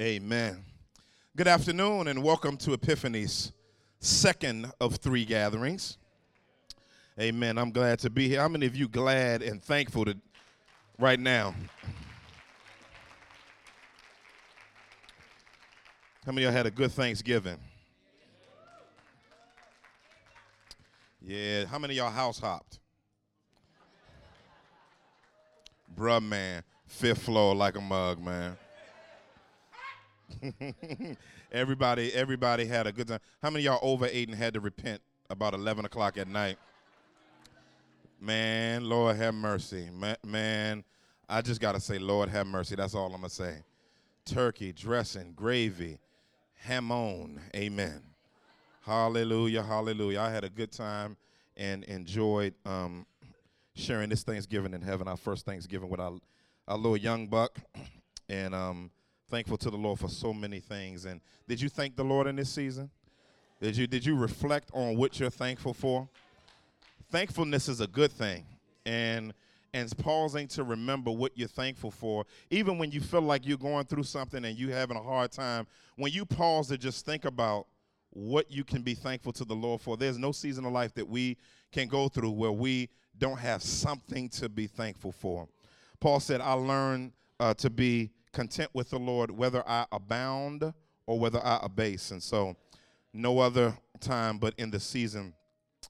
Amen. Good afternoon and welcome to Epiphany's second of three gatherings. Amen. I'm glad to be here. How many of you glad and thankful to right now? How many of y'all had a good Thanksgiving? Yeah. How many y'all house hopped? Bruh, man. Fifth floor like a mug, man. everybody, everybody had a good time. How many y'all overate and had to repent about 11 o'clock at night? Man, Lord have mercy. Man, I just got to say, Lord have mercy. That's all I'm going to say. Turkey, dressing, gravy, ham on. Amen. Hallelujah, hallelujah. I had a good time and enjoyed um, sharing this Thanksgiving in heaven, our first Thanksgiving with our, our little young buck. And um, thankful to the Lord for so many things. And did you thank the Lord in this season? Did you did you reflect on what you're thankful for? Thankfulness is a good thing. And and pausing to remember what you're thankful for, even when you feel like you're going through something and you're having a hard time, when you pause to just think about what you can be thankful to the Lord for, there's no season of life that we can go through where we don't have something to be thankful for. Paul said, I learned uh, to be content with the Lord, whether I abound or whether I abase. And so, no other time but in the season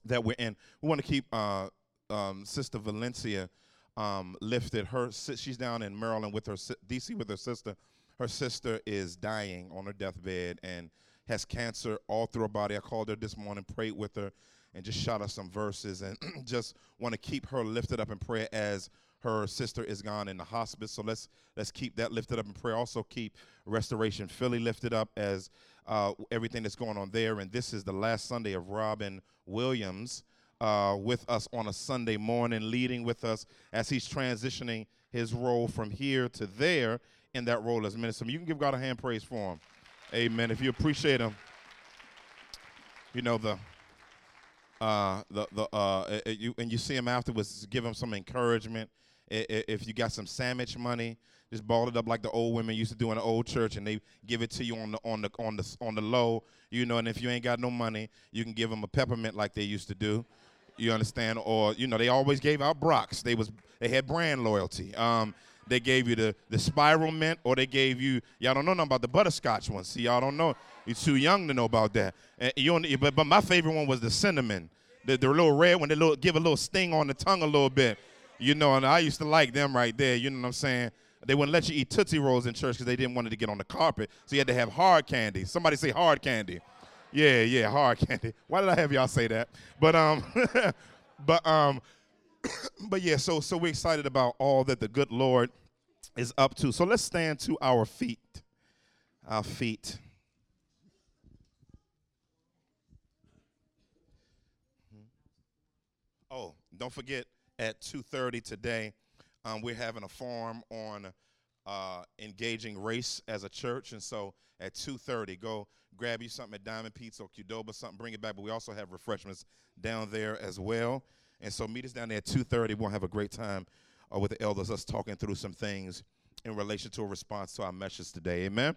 that we're in. We want to keep uh, um, Sister Valencia um, lifted. Her she's down in Maryland with her DC with her sister. Her sister is dying on her deathbed and has cancer all through her body. I called her this morning, prayed with her, and just shot her some verses, and just want to keep her lifted up in prayer as her sister is gone in the hospice. So let's let's keep that lifted up in prayer. Also keep Restoration Philly lifted up as uh, everything that's going on there. And this is the last Sunday of Robin Williams uh, with us on a Sunday morning, leading with us as he's transitioning his role from here to there in that role as minister. You can give God a hand praise for him. Amen. If you appreciate him, you know the uh, the the uh, you, and you see him afterwards, give him some encouragement if you got some sandwich money, just ball it up like the old women used to do in the old church, and they give it to you on the on the on the on the low, you know. And if you ain't got no money, you can give them a peppermint like they used to do. You understand? Or you know, they always gave out Brach's. They was they had brand loyalty. Um, they gave you the the spiral mint, or they gave you y'all don't know nothing about the butterscotch one. See, y'all don't know. You're too young to know about that. And you but, but my favorite one was the cinnamon, the, the little red one. They little, give a little sting on the tongue a little bit. You know, and I used to like them right there. You know what I'm saying? They wouldn't let you eat Tootsie Rolls in church because they didn't want it to get on the carpet. So you had to have hard candy. Somebody say hard candy. Yeah, yeah, hard candy. Why did I have y'all say that? But um, but um, but yeah. So so we're excited about all that the good Lord is up to. So let's stand to our feet. Our feet. Oh, don't forget at 2.30 today. Um, we're having a forum on uh, engaging race as a church. And so at 2.30, go grab you something at Diamond Pizza or Qdoba, something, bring it back. But we also have refreshments down there as well. And so meet us down there at 2.30. We'll have a great time uh, with the elders, us talking through some things in relation to a response to our message today. Amen?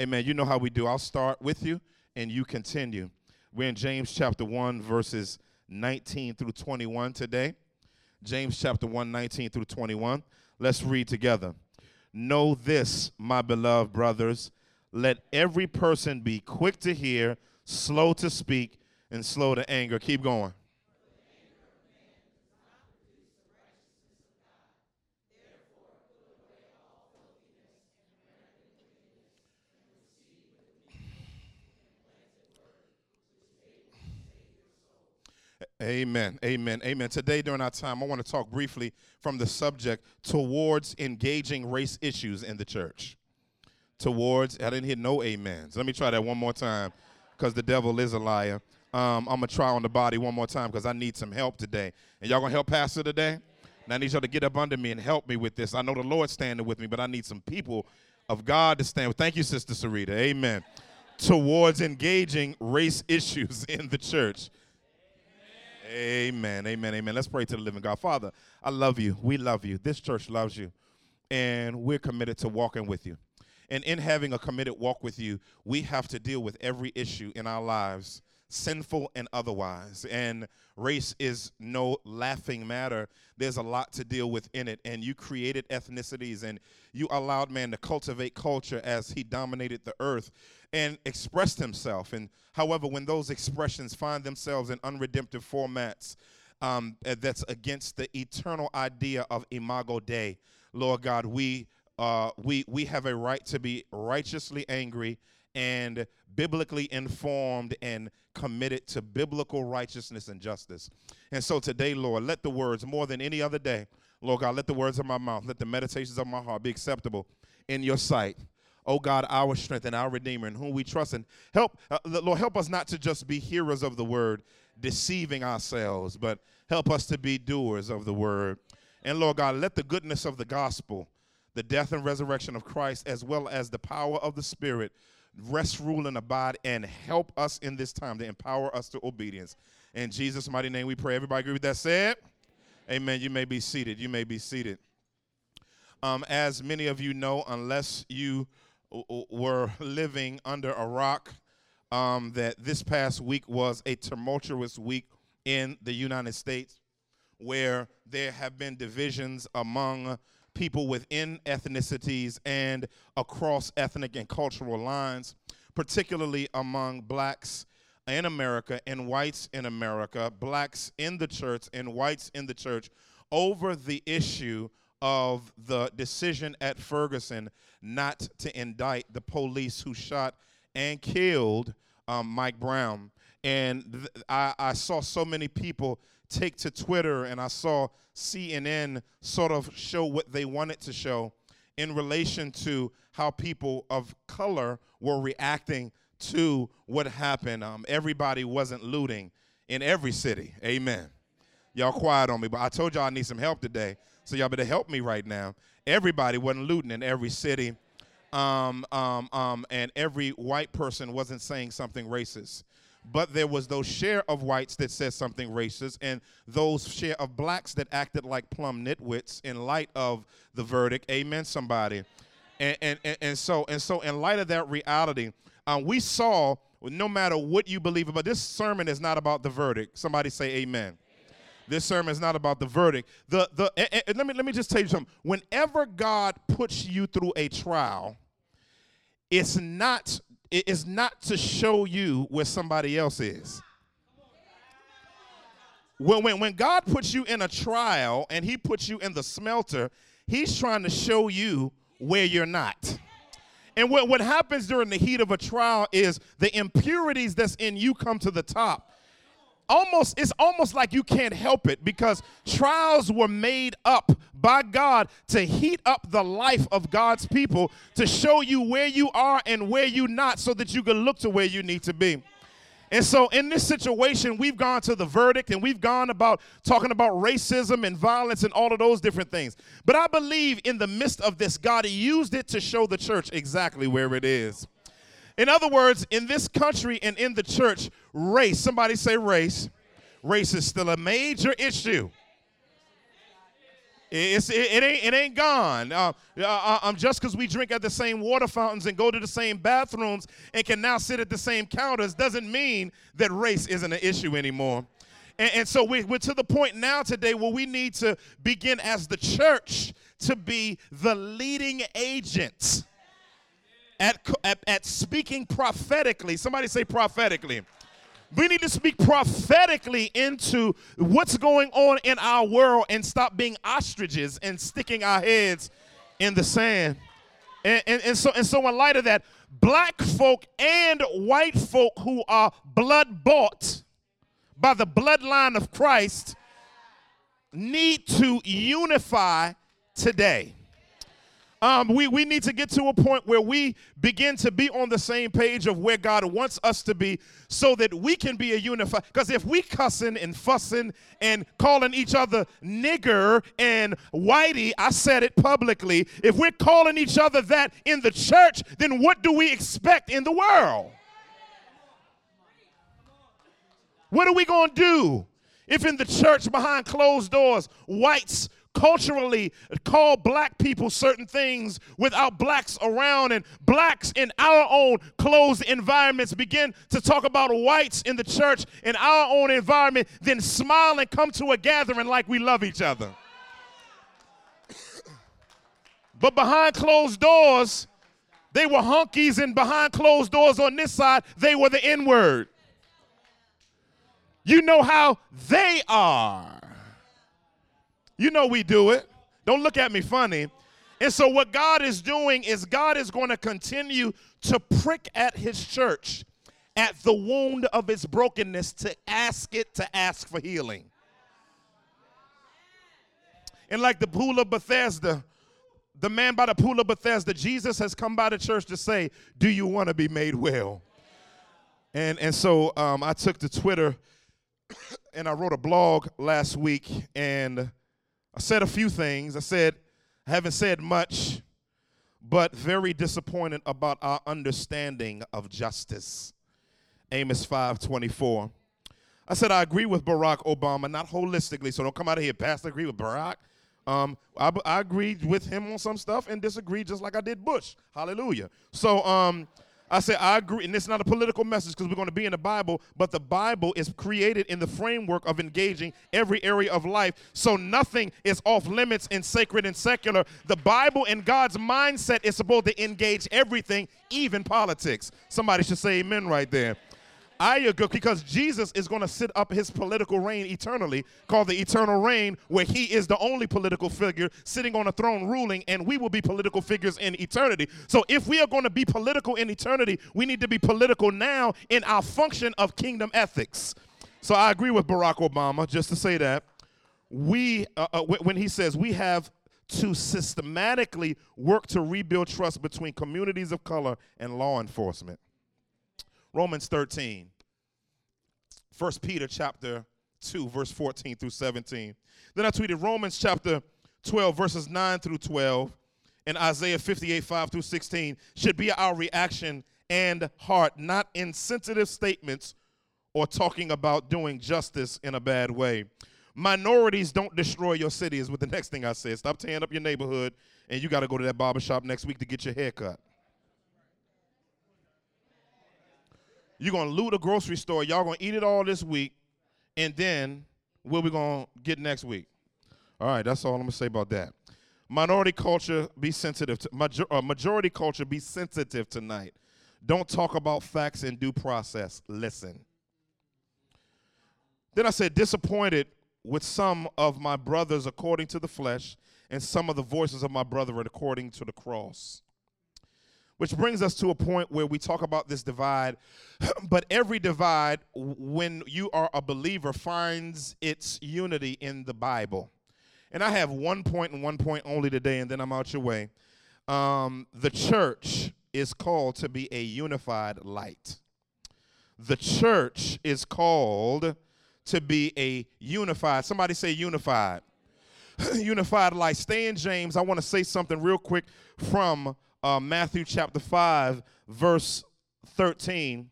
Amen. You know how we do. I'll start with you and you continue. We're in James chapter 1, verses 19 through 21 today. James chapter 1, 19 through 21. Let's read together. Know this, my beloved brothers. Let every person be quick to hear, slow to speak, and slow to anger. Keep going. Amen. Amen. Amen. Today, during our time, I want to talk briefly from the subject towards engaging race issues in the church. Towards, I didn't hear no amens. Let me try that one more time because the devil is a liar. Um, I'm going to try on the body one more time because I need some help today. And y'all going to help Pastor today? And I need y'all to get up under me and help me with this. I know the Lord's standing with me, but I need some people of God to stand with. Thank you, Sister Sarita. Amen. Towards engaging race issues in the church. Amen. Amen. Amen. Let's pray to the living God. Father, I love you. We love you. This church loves you. And we're committed to walking with you. And in having a committed walk with you, we have to deal with every issue in our lives, sinful and otherwise. And race is no laughing matter. There's a lot to deal with in it. And you created ethnicities and you allowed man to cultivate culture as he dominated the earth and expressed himself. And however, when those expressions find themselves in unredemptive formats, um, that's against the eternal idea of imago Dei, Lord God, we uh, we we have a right to be righteously angry and biblically informed and committed to biblical righteousness and justice. And so today, Lord, let the words more than any other day, Lord God, let the words of my mouth, let the meditations of my heart be acceptable in your sight. Oh God, our strength and our Redeemer in whom we trust. And help, uh, Lord, help us not to just be hearers of the word, deceiving ourselves, but help us to be doers of the word. And Lord God, let the goodness of the gospel the death and resurrection of Christ, as well as the power of the Spirit, rest, rule, and abide, and help us in this time to empower us to obedience. In Jesus' mighty name we pray. Everybody agree with that said? Amen. You may be seated. You may be seated. Um, as many of you know, unless you were living under a rock, um, that this past week was a tumultuous week in the United States where there have been divisions among people within ethnicities and across ethnic and cultural lines, particularly among blacks in America and whites in America, blacks in the church and whites in the church, over the issue of the decision at Ferguson not to indict the police who shot and killed um, Mike Brown. And th- I, I saw so many people take to Twitter and I saw CNN sort of show what they wanted to show in relation to how people of color were reacting to what happened. Um, everybody wasn't looting in every city. Amen. Y'all quiet on me, but I told y'all I need some help today, so y'all better help me right now. Everybody wasn't looting in every city, um, um, um, and every white person wasn't saying something racist but there was those share of whites that said something racist and those share of blacks that acted like plum nitwits in light of the verdict amen somebody and and, and, and so and so in light of that reality um, we saw no matter what you believe about this sermon is not about the verdict somebody say amen this sermon is not about the verdict. The the and, and let me let me just tell you something. Whenever God puts you through a trial, it's not it is not to show you where somebody else is. When, when, when God puts you in a trial and He puts you in the smelter, He's trying to show you where you're not. And what, what happens during the heat of a trial is the impurities that's in you come to the top almost it's almost like you can't help it because trials were made up by God to heat up the life of God's people to show you where you are and where you're not so that you can look to where you need to be. And so in this situation, we've gone to the verdict and we've gone about talking about racism and violence and all of those different things. But I believe in the midst of this, God used it to show the church exactly where it is. In other words, in this country and in the church, race, somebody say race, race is still a major issue. It's, it, it, ain't, it ain't gone. Uh, uh, um, just because we drink at the same water fountains and go to the same bathrooms and can now sit at the same counters doesn't mean that race isn't an issue anymore. And, and so we, we're to the point now today where we need to begin as the church to be the leading agents at, at, at speaking prophetically. Somebody say prophetically. We need to speak prophetically into what's going on in our world and stop being ostriches and sticking our heads in the sand. And, and, and, so, and so, in light of that, black folk and white folk who are blood bought by the bloodline of Christ need to unify today. Um, we, we need to get to a point where we begin to be on the same page of where God wants us to be so that we can be a unified. Because if we cussing and fussing and calling each other nigger and whitey, I said it publicly, if we're calling each other that in the church, then what do we expect in the world? What are we going to do if in the church behind closed doors, whites culturally call black people certain things without blacks around, and blacks in our own closed environments begin to talk about whites in the church in our own environment, then smile and come to a gathering like we love each other. but behind closed doors, they were hunkies, and behind closed doors on this side, they were the N word. You know how they are. You know we do it. Don't look at me funny. And so, what God is doing is God is going to continue to prick at his church at the wound of its brokenness to ask it to ask for healing. And like the pool of Bethesda, the man by the pool of Bethesda, Jesus has come by the church to say, Do you want to be made well? And, and so um, I took to Twitter and I wrote a blog last week and I said a few things. I said, I haven't said much, but very disappointed about our understanding of justice. Amos 5:24. I said I agree with Barack Obama, not holistically, so don't come out of here, Pastor. Agree with Barack. Um, I, I agreed with him on some stuff and disagreed just like I did Bush. Hallelujah. So um, I say I agree, and it's not a political message because we're going to be in the Bible, but the Bible is created in the framework of engaging every area of life. So nothing is off limits in sacred and secular. The Bible and God's mindset is supposed to engage everything, even politics. Somebody should say amen right there. I agree because Jesus is going to sit up his political reign eternally, called the eternal reign, where he is the only political figure sitting on a throne ruling, and we will be political figures in eternity. So if we are going to be political in eternity, we need to be political now in our function of kingdom ethics. So I agree with Barack Obama, just to say that. We, uh, uh, when he says we have to systematically work to rebuild trust between communities of color and law enforcement. Romans 13. 1 Peter chapter 2, verse 14 through 17. Then I tweeted Romans chapter 12, verses 9 through 12, and Isaiah 58, 5 through 16 should be our reaction and heart, not insensitive statements or talking about doing justice in a bad way. Minorities don't destroy your city, is what the next thing I said. Stop tearing up your neighborhood, and you got to go to that barber shop next week to get your hair cut. You're going to loot a grocery store. Y'all going to eat it all this week. And then what we going to get next week? All right, that's all I'm going to say about that. Minority culture, be sensitive. To, major, uh, majority culture, be sensitive tonight. Don't talk about facts and due process. Listen. Then I said, disappointed with some of my brothers according to the flesh, and some of the voices of my brethren according to the cross. Which brings us to a point where we talk about this divide, but every divide, when you are a believer, finds its unity in the Bible. And I have one point and one point only today, and then I'm out your way. Um, the church is called to be a unified light. The church is called to be a unified, somebody say unified. unified light. Stay in James. I want to say something real quick from uh, Matthew chapter 5, verse 13,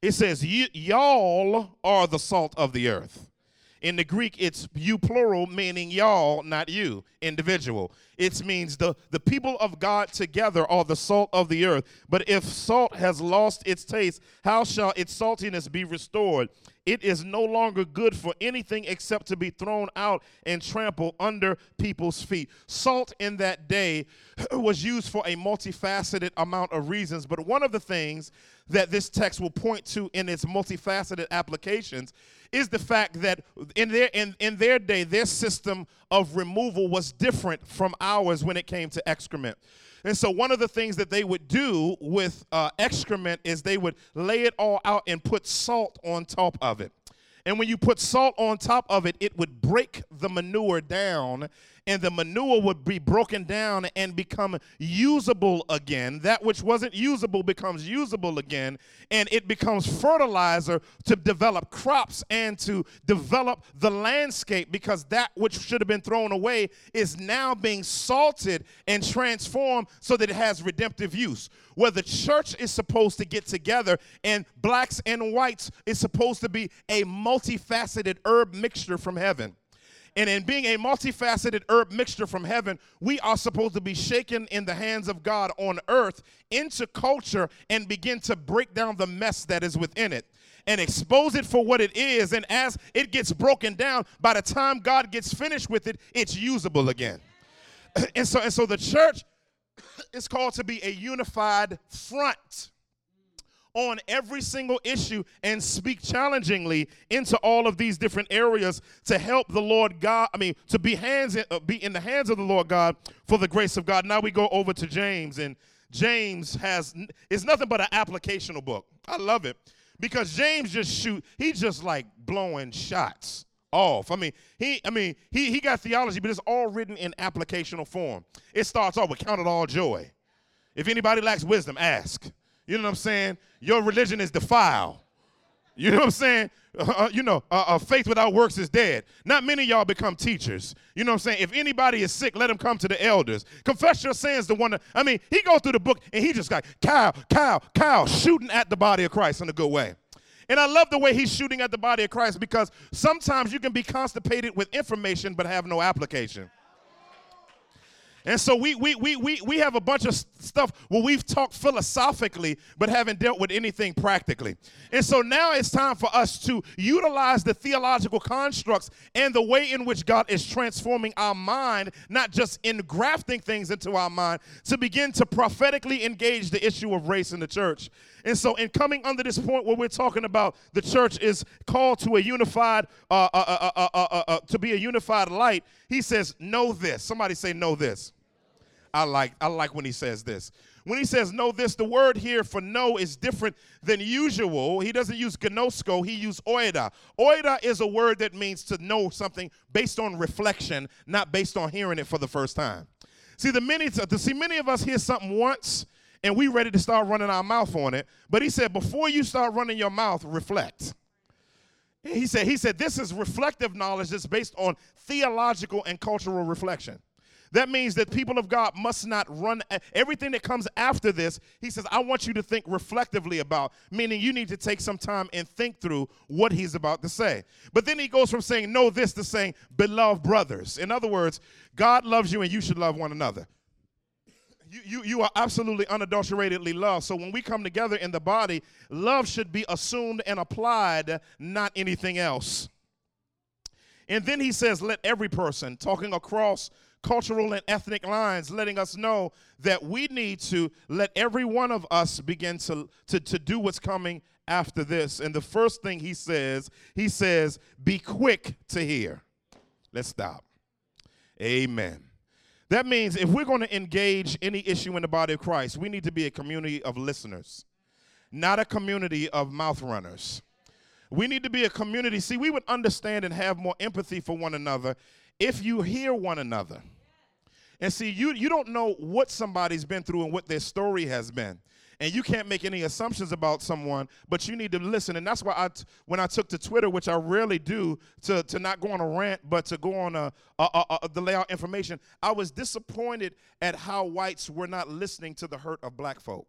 it says, Y'all are the salt of the earth. In the Greek, it's you plural, meaning y'all, not you, individual. It means the, the people of God together are the salt of the earth. But if salt has lost its taste, how shall its saltiness be restored? It is no longer good for anything except to be thrown out and trampled under people's feet. Salt in that day was used for a multifaceted amount of reasons, but one of the things that this text will point to in its multifaceted applications is the fact that in their in, in their day their system of removal was different from ours when it came to excrement. And so one of the things that they would do with uh, excrement is they would lay it all out and put salt on top of it. And when you put salt on top of it it would break the manure down and the manure would be broken down and become usable again. That which wasn't usable becomes usable again, and it becomes fertilizer to develop crops and to develop the landscape because that which should have been thrown away is now being salted and transformed so that it has redemptive use. Where the church is supposed to get together and blacks and whites is supposed to be a multifaceted herb mixture from heaven And in being a multifaceted herb mixture from heaven, we are supposed to be shaken in the hands of God on earth into culture and begin to break down the mess that is within it and expose it for what it is. And as it gets broken down, by the time God gets finished with it, it's usable again. and so, and so the church is called to be a unified front on every single issue and speak challengingly into all of these different areas to help the Lord God, I mean, to be hands in, uh, be in the hands of the Lord God for the grace of God. Now we go over to James and James has is nothing but an applicational book. I love it because James just shoot, he's just like blowing shots off. I mean, he I mean, he he got theology, but it's all written in applicational form. It starts off with count it all joy. If anybody lacks wisdom, ask. You know what I'm saying? Your religion is defiled. You know what I'm saying? Uh, uh, you know, uh, uh, faith without works is dead. Not many y'all become teachers. You know what I'm saying? If anybody is sick, let him come to the elders. Confess your sins. The one. That, I mean, he goes through the book and he just got cow, cow, cow, shooting at the body of Christ in a good way. And I love the way he's shooting at the body of Christ because sometimes you can be constipated with information but have no application. And so we, we, we, we, we have a bunch of stuff where we've talked philosophically but haven't dealt with anything practically. And so now it's time for us to utilize the theological constructs and the way in which God is transforming our mind, not just engrafting things into our mind, to begin to prophetically engage the issue of race in the church. And so, in coming under this point where we're talking about the church is called to a unified, uh, uh, uh, to be a unified light, he says, "Know this." Somebody say, "Know this." I like I like when he says this. When he says know this, the word here for know is different than usual. He doesn't use gnosko, he used oida. Oida is a word that means to know something based on reflection, not based on hearing it for the first time. See, the many to see many of us hear something once and we ready to start running our mouth on it. But he said, before you start running your mouth, reflect. He said, he said, this is reflective knowledge that's based on theological and cultural reflection. That means that people of God must not run everything that comes after this. He says, I want you to think reflectively about, meaning you need to take some time and think through what he's about to say. But then he goes from saying, Know this to saying, Beloved brothers. In other words, God loves you and you should love one another. You, you, you are absolutely unadulteratedly loved. So when we come together in the body, love should be assumed and applied, not anything else. And then he says, Let every person, talking across cultural and ethnic lines, letting us know that we need to let every one of us begin to, to, to do what's coming after this. And the first thing he says, he says, Be quick to hear. Let's stop. Amen. That means if we're going to engage any issue in the body of Christ, we need to be a community of listeners, not a community of mouth runners. We need to be a community. See, we would understand and have more empathy for one another if you hear one another. And see, you, you don't know what somebody's been through and what their story has been. And you can't make any assumptions about someone, but you need to listen. And that's why I, when I took to Twitter, which I rarely do, to, to not go on a rant, but to go on a, a, a, a lay out information, I was disappointed at how whites were not listening to the hurt of black folk.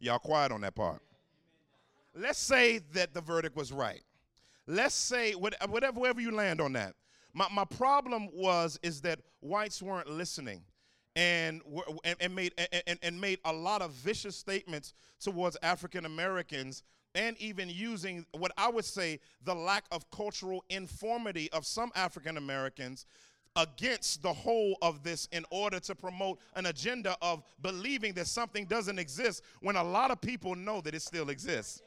Y'all quiet on that part. Let's say that the verdict was right. Let's say whatever, wherever you land on that. My, my problem was is that whites weren't listening and, and, and made, and, and made a lot of vicious statements towards African Americans and even using what I would say the lack of cultural informity of some African Americans against the whole of this in order to promote an agenda of believing that something doesn't exist when a lot of people know that it still exists.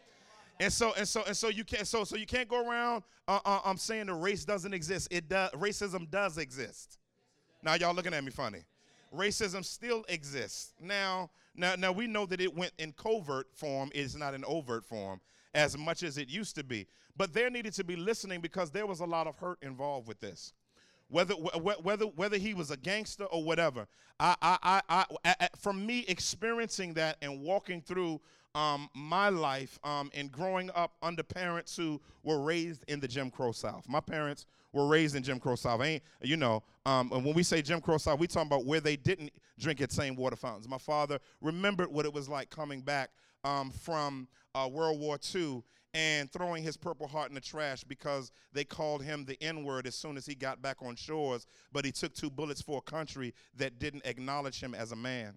And so and so and so you can't so so you can't go around uh, uh, I'm saying the race doesn't exist. It does racism does exist. Now y'all looking at me funny. Racism still exists. Now now now we know that it went in covert form, it's not in overt form as much as it used to be. But there needed to be listening because there was a lot of hurt involved with this whether whether whether he was a gangster or whatever. I, I, I, I from me experiencing that and walking through um, my life um, and growing up under parents who were raised in the Jim Crow South. My parents were raised in Jim Crow South. Ain't you know? Um, and when we say Jim Crow South, we talking about where they didn't drink at same water fountains. My father remembered what it was like coming back um, from uh, World War II and throwing his Purple Heart in the trash because they called him the N word as soon as he got back on shores, but he took two bullets for a country that didn't acknowledge him as a man.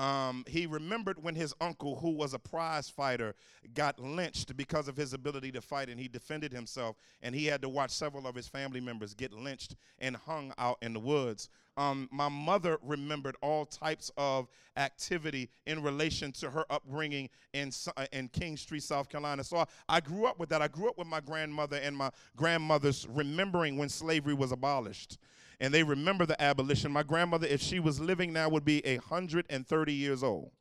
Um, he remembered when his uncle, who was a prize fighter, got lynched because of his ability to fight, and he defended himself. And he had to watch several of his family members get lynched and hung out in the woods. Um, my mother remembered all types of activity in relation to her upbringing in, uh, in Kingstree, South Carolina. So I, I grew up with that. I grew up with my grandmother and my grandmother's remembering when slavery was abolished and they remember the abolition. My grandmother, if she was living now, would be 130 years old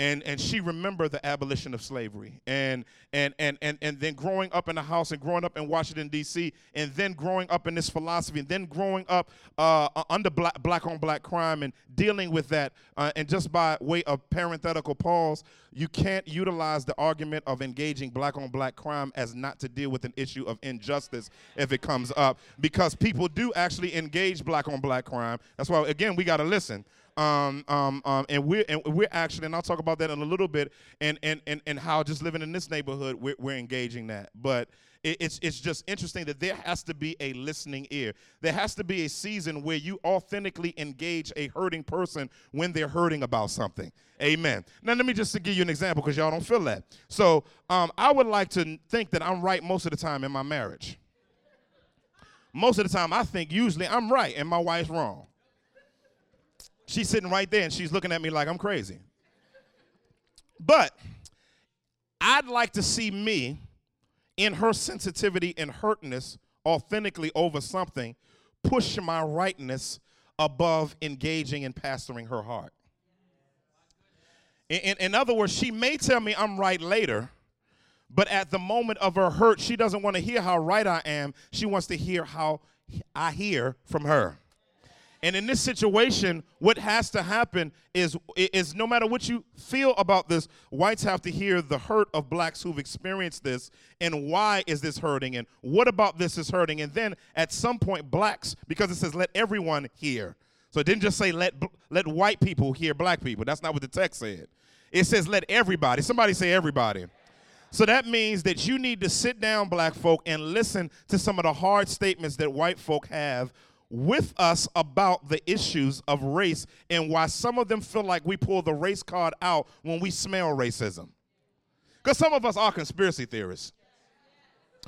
and and she remembered the abolition of slavery and and and and and then growing up in the house and growing up in Washington D.C. and then growing up in this philosophy and then growing up uh, under black, black on black crime and dealing with that uh, and just by way of parenthetical pause you can't utilize the argument of engaging black on black crime as not to deal with an issue of injustice if it comes up because people do actually engage black on black crime that's why again we got to listen um, um, um, and we're and we're actually, and I'll talk about that in a little bit, and and and, and how just living in this neighborhood, we're, we're engaging that. But it, it's it's just interesting that there has to be a listening ear. There has to be a season where you authentically engage a hurting person when they're hurting about something. Amen. Now let me just give you an example because y'all don't feel that. So um, I would like to think that I'm right most of the time in my marriage. Most of the time, I think usually I'm right and my wife's wrong. She's sitting right there and she's looking at me like I'm crazy. But I'd like to see me in her sensitivity and hurtness authentically over something push my rightness above engaging and pastoring her heart. In, in, other words, she may tell me I'm right later, but at the moment of her hurt, she doesn't want to hear how right I am. She wants to hear how I hear from her. And in this situation, what has to happen is, is no matter what you feel about this, whites have to hear the hurt of blacks who've experienced this and why is this hurting and what about this is hurting. And then at some point, blacks, because it says let everyone hear. So it didn't just say let, let white people hear black people. That's not what the text said. It says let everybody. Somebody say everybody. So that means that you need to sit down, black folk, and listen to some of the hard statements that white folk have with us about the issues of race and why some of them feel like we pull the race card out when we smell racism. Because some of us are conspiracy theorists.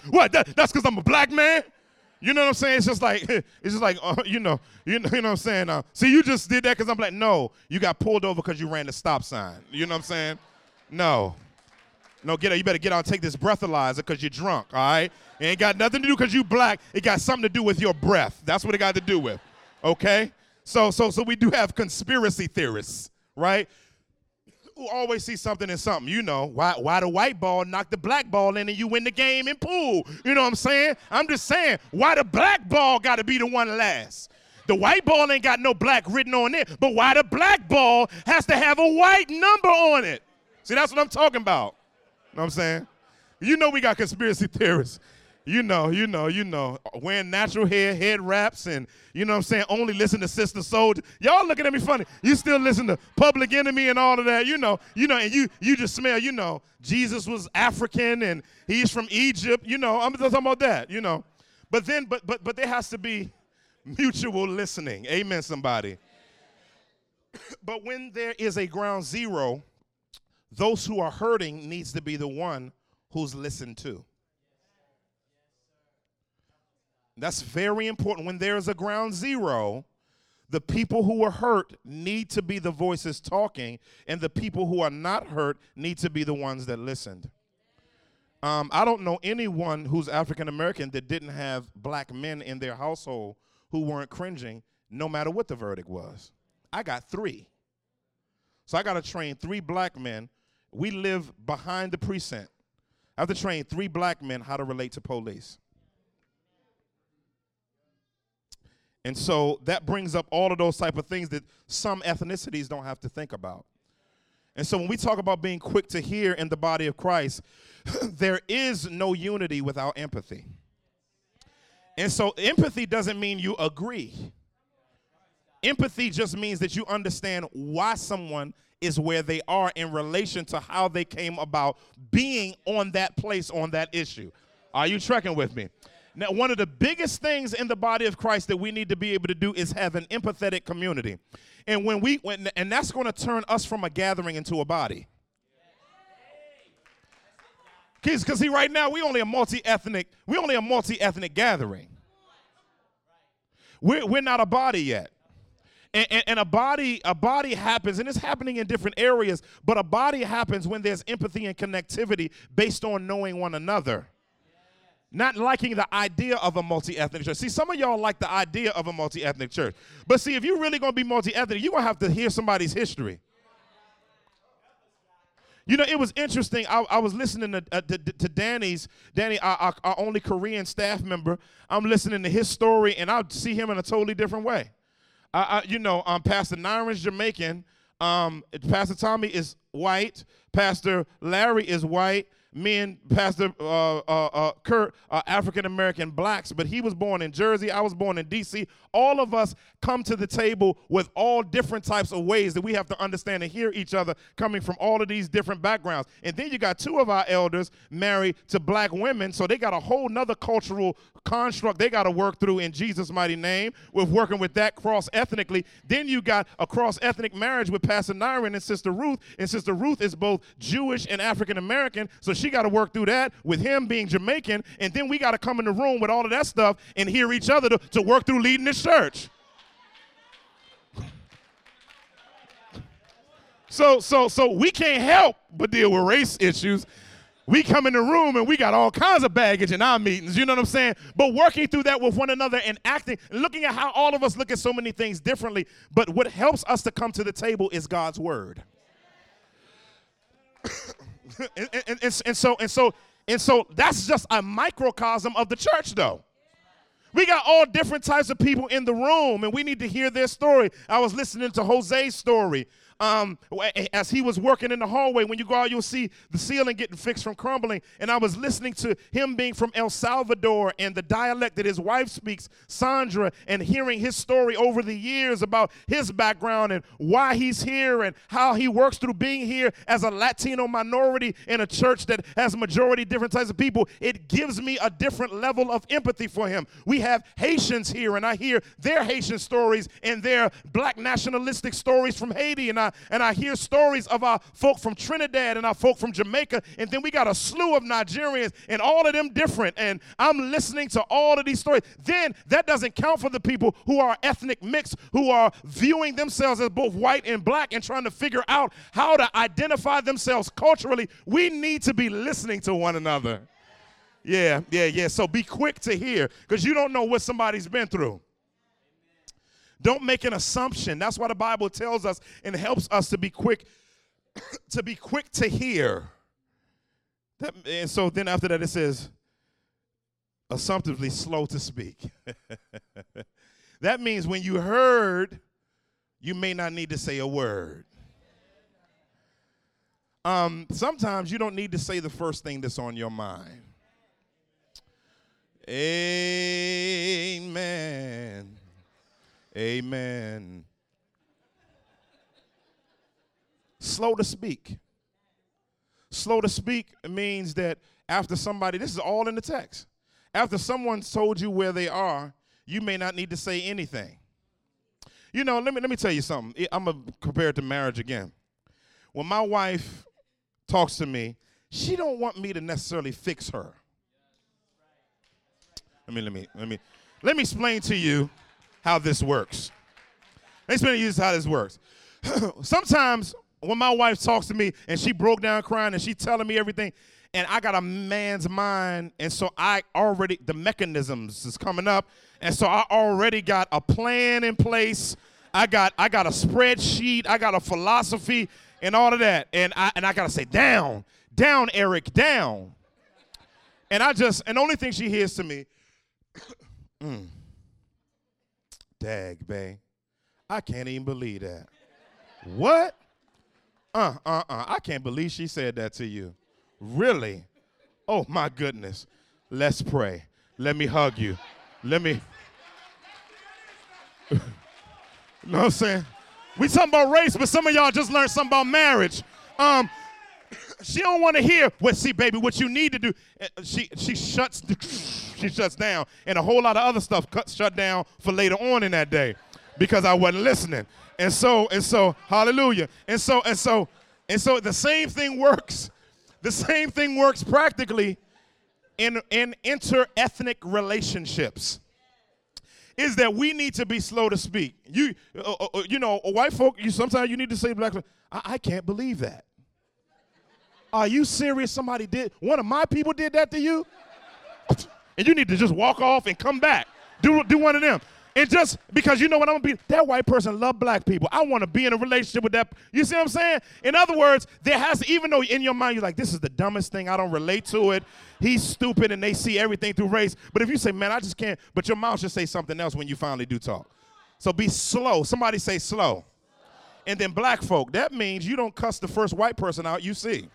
What? That, that's because I'm a black man? You know what I'm saying? It's just like it's just like uh, you know, you know, you know what I'm saying. Uh, see, you just did that because I'm like, no, you got pulled over because you ran the stop sign. You know what I'm saying? No, no, get out. You better get out and take this breathalyzer because you're drunk. All right? It ain't got nothing to do because you black. It got something to do with your breath. That's what it got to do with. Okay? So so so we do have conspiracy theorists, right? Who always see something in something. You know, why why the white ball knock the black ball in and you win the game in pool. You know what I'm saying? I'm just saying, why the black ball gotta be the one last? The white ball ain't got no black written on it, but why the black ball has to have a white number on it? See, that's what I'm talking about. You know what I'm saying? You know we got conspiracy theorists you know, you know, you know, wearing natural hair, head wraps, and you know what I'm saying, only listen to Sister Souljah. Y'all looking at me funny. You still listen to Public Enemy and all of that, you know, you know, and you you just smell, you know, Jesus was African and he's from Egypt, you know, I'm talking about that, you know. But then, but but but there has to be mutual listening. Amen, somebody. but when there is a ground zero, those who are hurting needs to be the one who's listened to. That's very important. When there is a ground zero, the people who are hurt need to be the voices talking, and the people who are not hurt need to be the ones that listened. Um, I don't know anyone who's African American that didn't have black men in their household who weren't cringing, no matter what the verdict was. I got three. So I got to train three black men. We live behind the precinct. I have to train three black men how to relate to police. And so that brings up all of those type of things that some ethnicities don't have to think about. And so when we talk about being quick to hear in the body of Christ, there is no unity without empathy. And so empathy doesn't mean you agree. Empathy just means that you understand why someone is where they are in relation to how they came about being on that place on that issue. Are you trekking with me? Now, one of the biggest things in the body of Christ that we need to be able to do is have an empathetic community. And when we when, and that's going to turn us from a gathering into a body. Because see, right now we only a multi-ethnic, we only a multi-ethnic gathering. We're, we're not a body yet. And, and, and, a body a body happens and it's happening in different areas but a body happens when there's empathy and connectivity based on knowing one another not liking the idea of a multi-ethnic church see some of y'all like the idea of a multi-ethnic church but see if you're really to be multi-ethnic you're going to have to hear somebody's history you know, it was interesting. I, I was listening to, uh, to, to, Danny's, Danny, our, our, our, only Korean staff member. I'm listening to his story, and I see him in a totally different way. I, I you know, um, Pastor Nyron's Jamaican. Um, Pastor Tommy is white. Pastor Larry is white me and Pastor uh, uh, uh, Kurt are African American blacks, but he was born in Jersey. I was born in D.C. All of us come to the table with all different types of ways that we have to understand and hear each other coming from all of these different backgrounds. And then you got two of our elders married to black women, so they got a whole nother cultural construct they got to work through in Jesus' mighty name with working with that cross ethnically. Then you got a cross ethnic marriage with Pastor Nyron and Sister Ruth, and Sister Ruth is both Jewish and African American, so she got to work through that with him being Jamaican, and then we got to come in the room with all of that stuff and hear each other to, to work through leading this church. So, so, so we can't help but deal with race issues. We come in the room and we got all kinds of baggage in our meetings, you know what I'm saying? But working through that with one another and acting, looking at how all of us look at so many things differently. But what helps us to come to the table is God's word. and, and, and, and, so and so and so that's just a microcosm of the church though. We got all different types of people in the room and we need to hear their story. I was listening to jose's story um, as he was working in the hallway. When you go out, you'll see the ceiling getting fixed from crumbling. And I was listening to him being from El Salvador and the dialect that his wife speaks, Sandra, and hearing his story over the years about his background and why he's here and how he works through being here as a Latino minority in a church that has majority different types of people. It gives me a different level of empathy for him. We have Haitians here, and I hear their Haitian stories and their black nationalistic stories from Haiti, and I and I hear stories of our folk from Trinidad and our folk from Jamaica, and then we got a slew of Nigerians and all of them different. And I'm listening to all of these stories. Then that doesn't count for the people who are ethnic mix, who are viewing themselves as both white and black and trying to figure out how to identify themselves culturally. We need to be listening to one another. Yeah, yeah, yeah. So be quick to hear because you don't know what somebody's been through. Don't make an assumption. That's why the Bible tells us and helps us to be quick to be quick to hear. That, and so then after that it says assumptively slow to speak. that means when you heard, you may not need to say a word. Um, sometimes you don't need to say the first thing that's on your mind. Amen. Amen. Slow to speak. Slow to speak means that after somebody, this is all in the text. After someone's told you where they are, you may not need to say anything. You know, let me let me tell you something. I'm gonna compare it to marriage again. When my wife talks to me, she don't want me to necessarily fix her. Let me let me let me let me explain to you how this works. Let me explain to you how this works. Sometimes when my wife talks to me and she broke down crying and she telling me everything, and I got a man's mind, and so I already the mechanisms is coming up, and so I already got a plan in place. I got I got a spreadsheet, I got a philosophy, and all of that, and I and I gotta say down, down, Eric, down. And I just and the only thing she hears to me. mm, Dag, bang. I can't even believe that. what? Uh, uh, uh. I can't believe she said that to you. Really? Oh, my goodness. Let's pray. Let me hug you. Let me. you know what I'm saying? We talking about race, but some of y'all just learned something about marriage. Um, she don't want to hear. Well, see, baby, what you need to do. Uh, she she shuts she shuts down, and a whole lot of other stuff cut shut down for later on in that day, because I wasn't listening. And so and so, hallelujah. And so and so and so the same thing works. The same thing works practically in in inter-ethnic relationships is that we need to be slow to speak. You, uh, uh, uh you know, white folk, you sometimes you need to say black. I, I can't believe that. Are you serious? Somebody did. One of my people did that to you, and you need to just walk off and come back. Do do one of them. And just because you know what I'm gonna be, that white person love black people. I want to be in a relationship with that. You see what I'm saying? In other words, there has to, even though in your mind you're like, this is the dumbest thing, I don't relate to it. He's stupid and they see everything through race. But if you say, man, I just can't, but your mouth should say something else when you finally do talk. So be slow. Somebody say slow. And then black folk, that means you don't cuss the first white person out you see.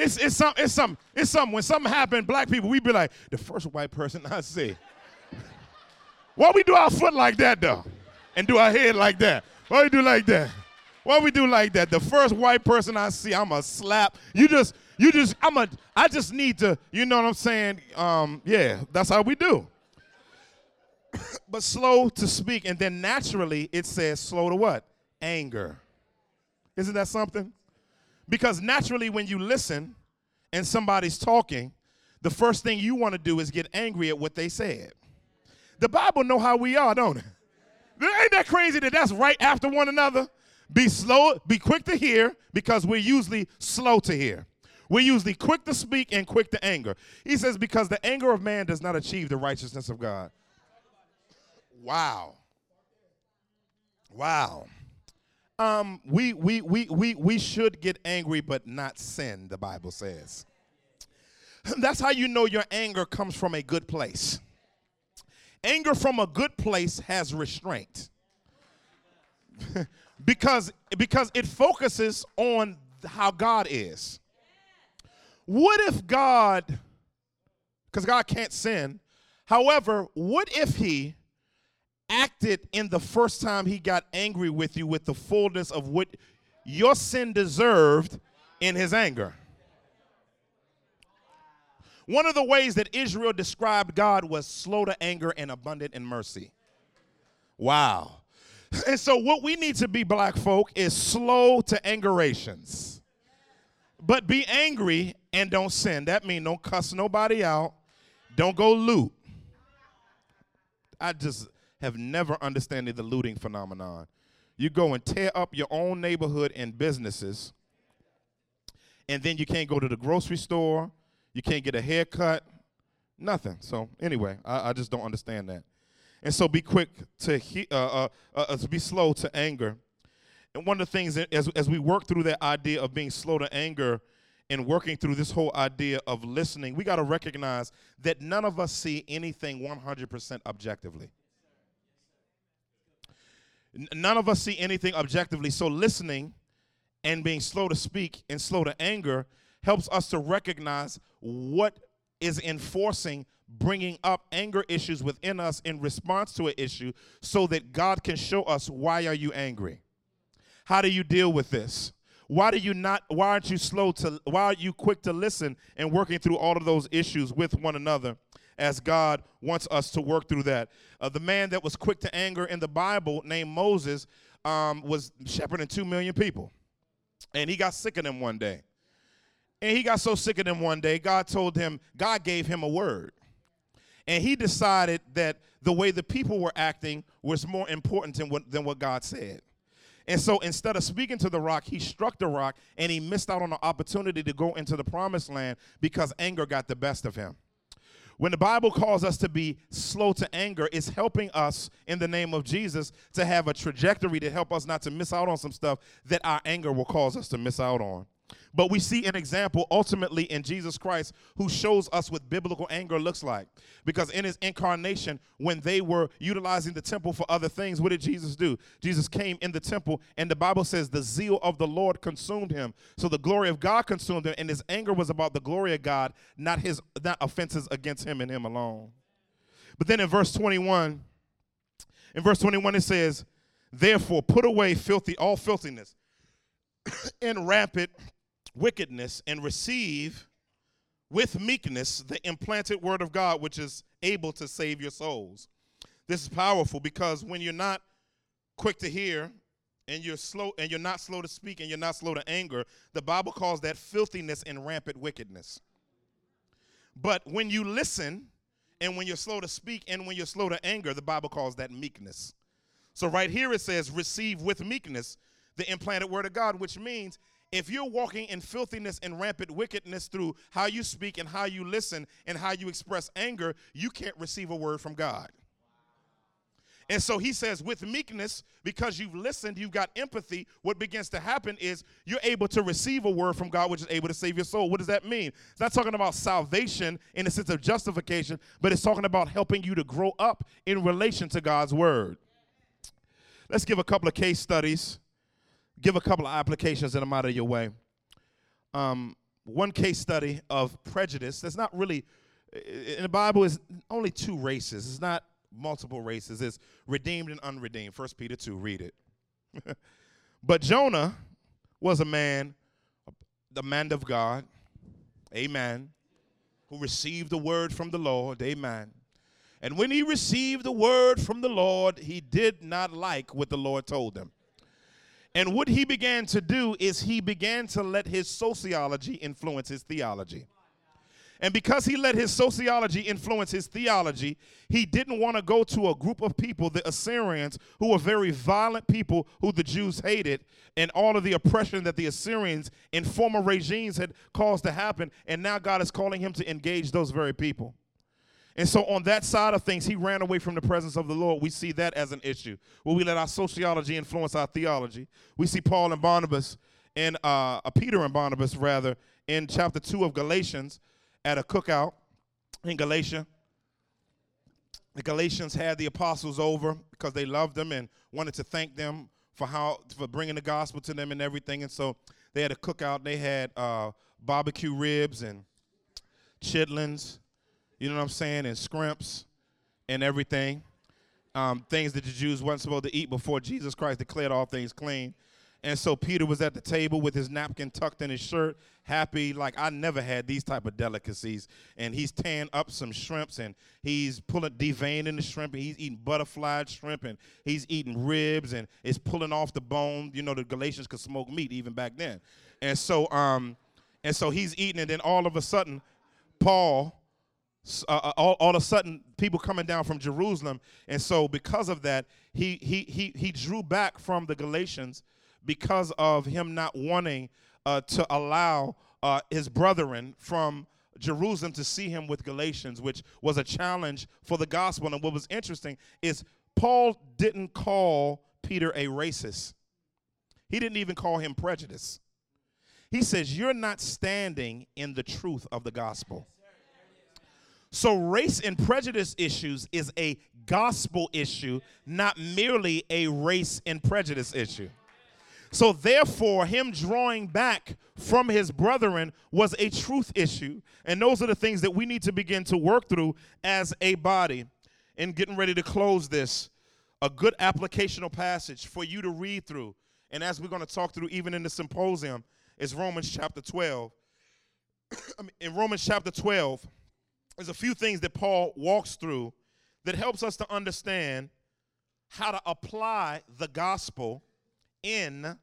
It's it's some it's some it's something. When something happened, black people, we be like, the first white person I see. Why we do our foot like that though? And do our head like that? Why we do like that? Why we do like that? The first white person I see, I'm a slap. You just you just I'm a I just need to, you know what I'm saying? Um, yeah, that's how we do. but slow to speak, and then naturally it says slow to what? Anger. Isn't that something? Because naturally, when you listen and somebody's talking, the first thing you want to do is get angry at what they said. The Bible know how we are, don't it? Ain't that crazy that that's right after one another? Be slow, be quick to hear, because we're usually slow to hear. We're usually quick to speak and quick to anger. He says, because the anger of man does not achieve the righteousness of God. Wow. Wow. Um, we, we, we, we, we should get angry but not sin, the Bible says. That's how you know your anger comes from a good place. Anger from a good place has restraint. because, because it focuses on how God is. What if God, because God can't sin, however, what if He acted in the first time he got angry with you with the fullness of what your sin deserved in his anger. One of the ways that Israel described God was slow to anger and abundant in mercy. Wow. And so, what we need to be, black folk, is slow to angerations. But be angry and don't sin. That means don't cuss nobody out. Don't go loot. I just, have never understood the looting phenomenon. You go and tear up your own neighborhood and businesses, and then you can't go to the grocery store, you can't get a haircut, nothing. So anyway, I, I just don't understand that. And so be quick to he, uh, uh, uh, uh be slow to anger. And one of the things as, as we work through that idea of being slow to anger and working through this whole idea of listening, we got to recognize that none of us see anything 100% objectively none of us see anything objectively. So listening and being slow to speak and slow to anger helps us to recognize what is enforcing bringing up anger issues within us in response to an issue so that God can show us why are you angry? How do you deal with this? Why do you not why aren't you slow to why are you quick to listen and working through all of those issues with one another? As God wants us to work through that. Uh, the man that was quick to anger in the Bible, named Moses, um, was shepherding two million people. And he got sick of them one day. And he got so sick of them one day, God told him, God gave him a word. And he decided that the way the people were acting was more important than what, than what God said. And so instead of speaking to the rock, he struck the rock and he missed out on the opportunity to go into the promised land because anger got the best of him. When the Bible calls us to be slow to anger, it's helping us in the name of Jesus to have a trajectory to help us not to miss out on some stuff that our anger will cause us to miss out on. But we see an example ultimately in Jesus Christ who shows us what biblical anger looks like. Because in his incarnation, when they were utilizing the temple for other things, what did Jesus do? Jesus came in the temple, and the Bible says the zeal of the Lord consumed him. So the glory of God consumed him, and his anger was about the glory of God, not his not offenses against him and him alone. But then in verse 21, In verse 21, it says, Therefore, put away filthy all filthiness and rampant wickedness, and receive with meekness the implanted word of God, which is able to save your souls. This is powerful because when you're not quick to hear and you're slow and you're not slow to speak and you're not slow to anger, the Bible calls that filthiness and rampant wickedness. But when you listen and when you're slow to speak and when you're slow to anger, the Bible calls that meekness. So right here it says, receive with meekness the implanted word of God, which means if you're walking in filthiness and rampant wickedness through how you speak and how you listen and how you express anger, you can't receive a word from God. And so he says, with meekness, because you've listened, you've got empathy, what begins to happen is you're able to receive a word from God, which is able to save your soul. What does that mean? It's not talking about salvation in the sense of justification, but it's talking about helping you to grow up in relation to God's word. Let's give a couple of case studies, give a couple of applications, and I'm out of your way. Um, one case study of prejudice that's not really in the Bible is only two races. It's not multiple races. It's redeemed and unredeemed. First Peter 2, read it. but Jonah was a man, the man of God, amen, who received the word from the Lord, amen. And when he received the word from the Lord, he did not like what the Lord told him. And what he began to do is he began to let his sociology influence his theology. And because he let his sociology influence his theology, he didn't want to go to a group of people, the Assyrians, who were very violent people who the Jews hated, and all of the oppression that the Assyrians in former regimes had caused to happen. And now God is calling him to engage those very people. And so, on that side of things, he ran away from the presence of the Lord. We see that as an issue where we let our sociology influence our theology. We see Paul and Barnabas, and uh, Peter and Barnabas, rather, in chapter 2 of Galatians at a cookout in Galatia. The Galatians had the apostles over because they loved them and wanted to thank them for how for bringing the gospel to them and everything. And so they had a cookout. They had uh, barbecue ribs and chitlins, you know what I'm saying, and scrimps and everything. Um, things that the Jews weren't supposed to eat before Jesus Christ declared all things clean. And so Peter was at the table with his napkin tucked in his shirt, happy like I never had these type of delicacies. And he's tearing up some shrimps and he's pulling deveining the shrimp and he's eating butterfly shrimp and he's eating ribs and it's pulling off the bone. You know the Galatians could smoke meat even back then. And so um and so he's eating and then all of a sudden Paul uh, uh, all, all of a sudden people coming down from Jerusalem and so because of that he he he he drew back from the Galatians because of him not wanting uh, to allow uh, his brethren from Jerusalem to see him with Galatians, which was a challenge for the gospel. And what was interesting is Paul didn't call Peter a racist, he didn't even call him prejudice. He says, You're not standing in the truth of the gospel. So, race and prejudice issues is a gospel issue, not merely a race and prejudice issue. So, therefore, him drawing back from his brethren was a truth issue. And those are the things that we need to begin to work through as a body. And getting ready to close this, a good applicational passage for you to read through. And as we're going to talk through, even in the symposium, is Romans chapter 12. in Romans chapter 12, there's a few things that Paul walks through that helps us to understand how to apply the gospel in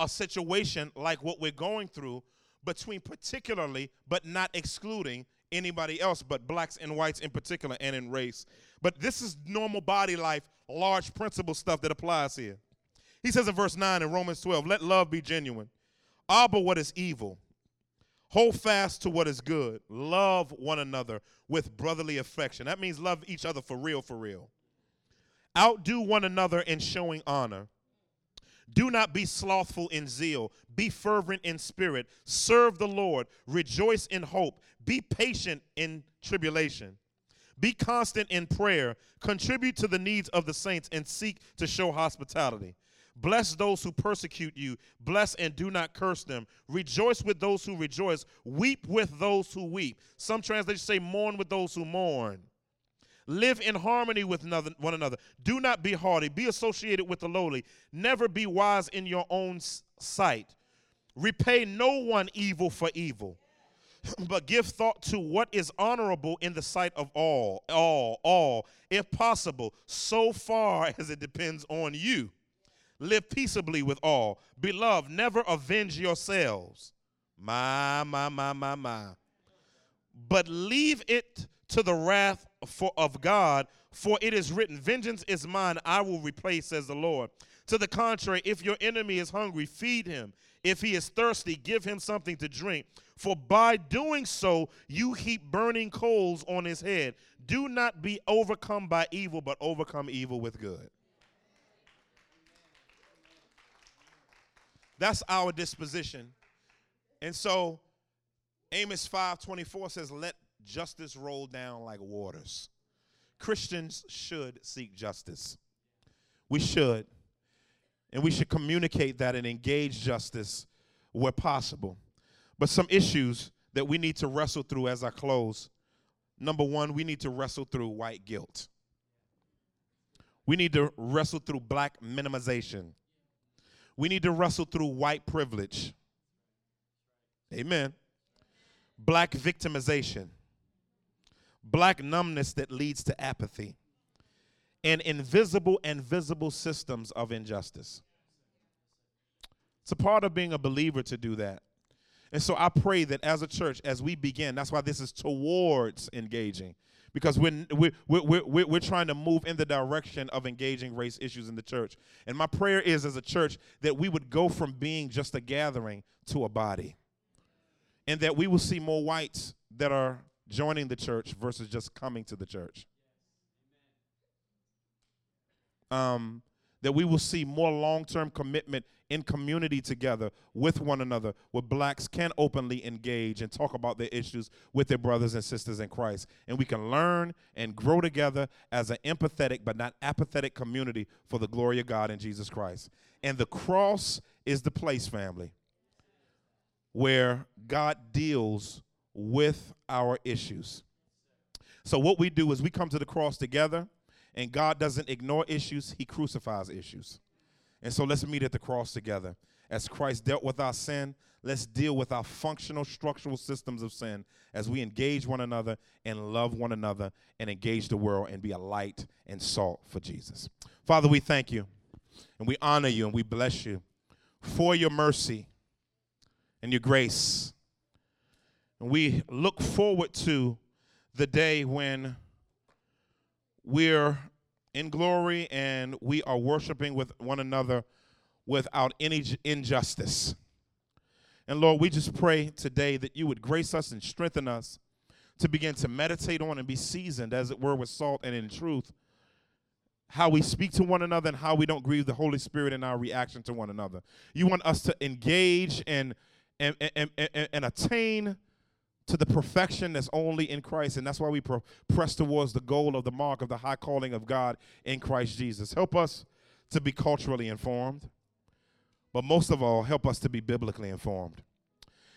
a situation like what we're going through between particularly but not excluding anybody else but blacks and whites in particular and in race. But this is normal body life large principle stuff that applies here. He says in verse 9 in romans 12 let love be genuine. Abhor what is evil hold fast to what is good love one another with brotherly affection that means love each other for real for real outdo one another in showing honor do not be slothful in zeal. Be fervent in spirit. Serve the Lord. Rejoice in hope. Be patient in tribulation. Be constant in prayer. Contribute to the needs of the saints and seek to show hospitality. Bless those who persecute you. Bless and do not curse them. Rejoice with those who rejoice. Weep with those who weep. Some translations say mourn with those who mourn. Live in harmony with one another. Do not be haughty. Be associated with the lowly. Never be wise in your own sight. Repay no one evil for evil, but give thought to what is honorable in the sight of all, all, all, if possible, so far as it depends on you. Live peaceably with all. Beloved, never avenge yourselves. My, my, my, my, my. But leave it to the wrath for, of God, for it is written, Vengeance is mine, I will repay, says the Lord. To the contrary, if your enemy is hungry, feed him. If he is thirsty, give him something to drink. For by doing so, you heap burning coals on his head. Do not be overcome by evil, but overcome evil with good. That's our disposition. And so Amos 5:24 says, "Let justice roll down like waters. Christians should seek justice. We should. And we should communicate that and engage justice where possible. But some issues that we need to wrestle through as I close. Number one, we need to wrestle through white guilt. We need to wrestle through black minimization. We need to wrestle through white privilege. Amen. Black victimization black numbness that leads to apathy, and invisible and visible systems of injustice. It's a part of being a believer to do that. And so I pray that as a church, as we begin, that's why this is towards engaging, because we're, we're, we're, we're, trying to move in the direction of engaging race issues in the church. And my prayer is, as a church, that we would go from being just a gathering to a body, and that we will see more whites that are joining the church versus just coming to the church. Um, that we will see more long term commitment in community together with one another, where blacks can openly engage and talk about their issues with their brothers and sisters in Christ. And we can learn and grow together as an empathetic but not apathetic community for the glory of God in Jesus Christ. And the cross is the place, family, where God deals with our issues. So, what we do is we come to the cross together, and God doesn't ignore issues, He crucifies issues. And so, let's meet at the cross together. As Christ dealt with our sin, let's deal with our functional, structural systems of sin as we engage one another and love one another and engage the world and be a light and salt for Jesus. Father, we thank you and we honor you and we bless you for your mercy and your grace and we look forward to the day when we're in glory and we are worshiping with one another without any injustice. And Lord, we just pray today that you would grace us and strengthen us to begin to meditate on and be seasoned, as it were, with salt and in truth, how we speak to one another and how we don't grieve the Holy Spirit in our reaction to one another. You want us to engage and, and, and, and, and attain to the perfection that's only in Christ. And that's why we pro- press towards the goal of the mark of the high calling of God in Christ Jesus. Help us to be culturally informed, but most of all, help us to be biblically informed.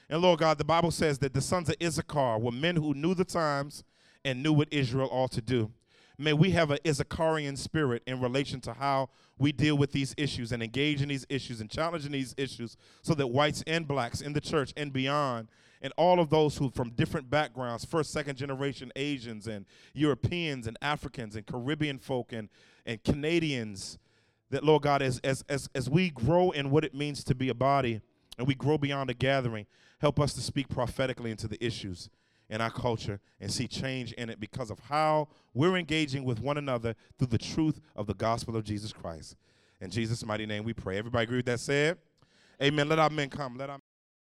And Lord God, the Bible says that the sons of Issachar were men who knew the times and knew what Israel ought to do. May we have an Issacharian spirit in relation to how we deal with these issues and engage in these issues and challenging these issues so that whites and blacks in the church and beyond and all of those who from different backgrounds, first, second generation Asians and Europeans and Africans and Caribbean folk and, and Canadians, that Lord God, as, as, as, as we grow in what it means to be a body and we grow beyond a gathering, help us to speak prophetically into the issues in our culture and see change in it because of how we're engaging with one another through the truth of the gospel of Jesus Christ. In Jesus' mighty name we pray. Everybody agree with that said? Amen. Let our men come. Let our